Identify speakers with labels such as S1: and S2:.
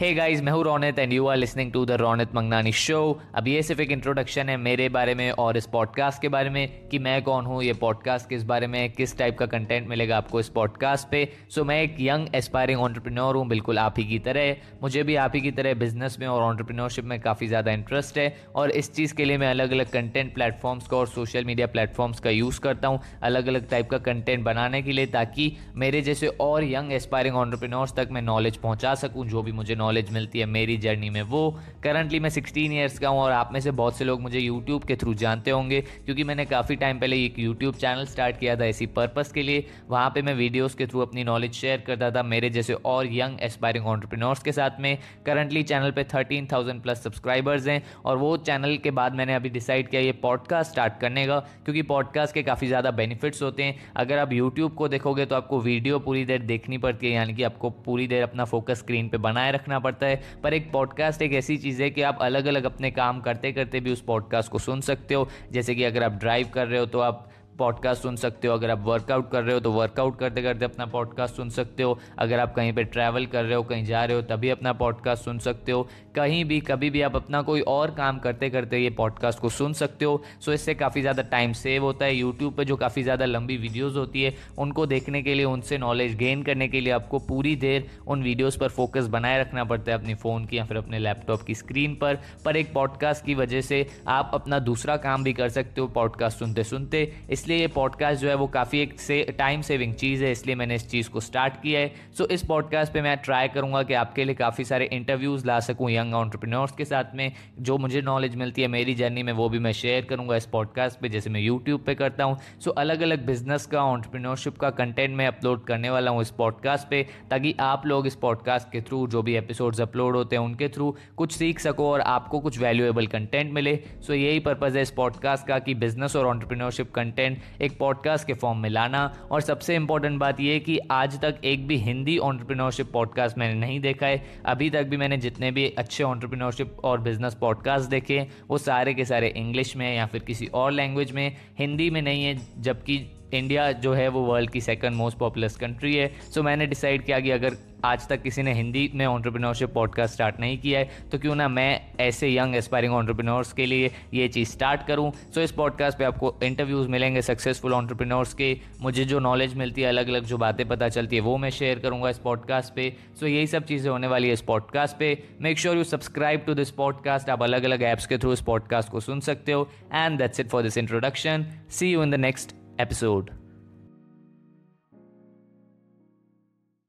S1: हे guys मैं हूँ Ronit and you are listening to the Ronit Mangnani show अब ये सिर्फ़ एक इंट्रोडक्शन है मेरे बारे में और इस पॉडकास्ट के बारे में कि मैं कौन हूँ, ये पॉडकास्ट किस बारे में, किस टाइप का कंटेंट मिलेगा आपको इस पॉडकास्ट पे. सो मैं एक यंग एस्पायरिंग ऑन्टरप्रिन्योर हूँ, बिल्कुल आप ही की तरह. मुझे भी आप ही की तरह बिज़नेस में और ऑन्टरप्रिन्योरशिप में काफ़ी ज़्यादा इंटरेस्ट है और इस चीज़ के लिए मैं अलग अलग कंटेंट प्लेटफॉर्म्स का और सोशल मीडिया प्लेटफॉर्म्स का यूज़ करता हूँ अलग अलग टाइप का कंटेंट बनाने के लिए ताकि मेरे जैसे और यंग एस्पायरिंग ऑन्टरप्रिन्योर्स तक मैं नॉलेज पहुँचा सकूँ, जो भी मुझे नॉलेज मिलती है मेरी जर्नी में। वो करंटली मैं 16 ईयर्स का हूँ और आप में से बहुत से लोग मुझे यूट्यूब के थ्रू जानते होंगे, क्योंकि मैंने काफ़ी टाइम पहले एक यूट्यूब चैनल स्टार्ट किया था इसी पर्पज़ के लिए। वहाँ पर मैं वीडियोज़ के थ्रू अपनी नॉलेज शेयर करता था मेरे जैसे और यंग एस्पायरिंग ऑन्टरप्रिनोर्स के साथ में। करंटली चैनल पर थर्टीन थाउज़ेंड प्लस सब्सक्राइबर्स हैं और वो चैनल के बाद मैंने अभी डिसाइड किया ये पॉडकास्ट स्टार्ट करने का, क्योंकि पॉडकास्ट के काफ़ी ज़्यादा बेनिफिट्स होते हैं। अगर आप यूट्यूब को देखोगे तो आपको वीडियो पूरी देर देखनी पड़ती है, यानी कि आपको पूरी देर अपना फोकस स्क्रीन पर बनाए रखना पड़ता है। पर एक पॉडकास्ट एक ऐसी चीज़ है कि आप अलग अलग अपने काम करते करते भी उस पॉडकास्ट को सुन सकते हो। जैसे कि अगर आप ड्राइव कर रहे हो तो आप पॉडकास्ट सुन सकते हो। अगर आप वर्कआउट कर रहे हो तो वर्कआउट करते करते अपना पॉडकास्ट सुन सकते हो। अगर आप कहीं पे ट्रैवल कर रहे हो, कहीं जा रहे हो, तभी अपना पॉडकास्ट सुन सकते हो। कहीं भी, कभी भी आप अपना कोई और काम करते करते ये पॉडकास्ट को सुन सकते हो। सो इससे काफ़ी ज़्यादा टाइम सेव होता है। यूट्यूब पर जो काफ़ी ज़्यादा लंबी वीडियोज़ होती है, उनको देखने के लिए, उनसे नॉलेज गेन करने के लिए आपको पूरी देर उन वीडियोज़ पर फोकस बनाए रखना पड़ता है अपनी फ़ोन की या फिर अपने लैपटॉप की स्क्रीन पर। पर एक पॉडकास्ट की वजह से आप अपना दूसरा काम भी कर सकते हो पॉडकास्ट सुनते सुनते इसलिए ये पॉडकास्ट जो है वो काफ़ी एक से टाइम सेविंग चीज़ है, इसलिए मैंने इस चीज़ को स्टार्ट किया है। सो इस पॉडकास्ट पे मैं ट्राई करूँगा कि आपके लिए काफ़ी सारे इंटरव्यूज़ ला सकूँ यंग ऑन्टरप्रिनोर्स के साथ में। जो मुझे नॉलेज मिलती है मेरी जर्नी में, वो भी मैं शेयर करूँगा इस पॉडकास्ट पर जैसे मैं यूट्यूब पर करता हूँ। सो अलग अलग बिज़नेस का ऑन्टरप्रिनोरशिप का कंटेंट मैं अपलोड करने वाला हूँ इस पॉडकास्ट पे, ताकि आप लोग इस पॉडकास्ट के थ्रू जो भी एपिसोड्स अपलोड होते हैं, उनके थ्रू कुछ सीख सको और आपको कुछ वैल्यूएबल कंटेंट मिले। सो यही पर्पज़ है इस पॉडकास्ट का कि बिज़नेस और ऑन्टरप्रिनोरशिप कंटेंट एक पॉडकास्ट के फॉर्म में लाना। और सबसे इंपॉर्टेंट बात यह कि आज तक एक भी हिंदी ऑन्टरप्रिनोरशिप पॉडकास्ट मैंने नहीं देखा है। अभी तक भी मैंने जितने भी अच्छे ऑन्टरप्रिनोरशिप और बिज़नेस पॉडकास्ट देखे, वो सारे के सारे इंग्लिश में या फिर किसी और लैंग्वेज में। हिंदी में नहीं है, जबकि इंडिया जो है वो वर्ल्ड की सेकंड मोस्ट पॉपुलर कंट्री है। सो so, मैंने डिसाइड किया कि अगर आज तक किसी ने हिंदी में ऑन्टरप्रिनोरशिप पॉडकास्ट स्टार्ट नहीं किया है तो क्यों ना मैं ऐसे यंग एस्पायरिंग ऑन्टरप्रिनोर्स के लिए ये चीज़ स्टार्ट करूँ। सो so, इस पॉडकास्ट पे आपको इंटरव्यूज़ मिलेंगे सक्सेसफुल ऑन्टरप्रिनोर्स के। मुझे जो नॉलेज मिलती है अलग अलग जो बातें पता चलती है वो मैं शेयर करूँगा इस पॉडकास्ट पे। सो so, यही सब चीज़ें होने वाली है इस पॉडकास्ट पे। Make sure you subscribe to this podcast आप अलग अलग ऐप्स के थ्रू इस पॉडकास्ट को सुन सकते हो। And that's it for this introduction see you in the next episode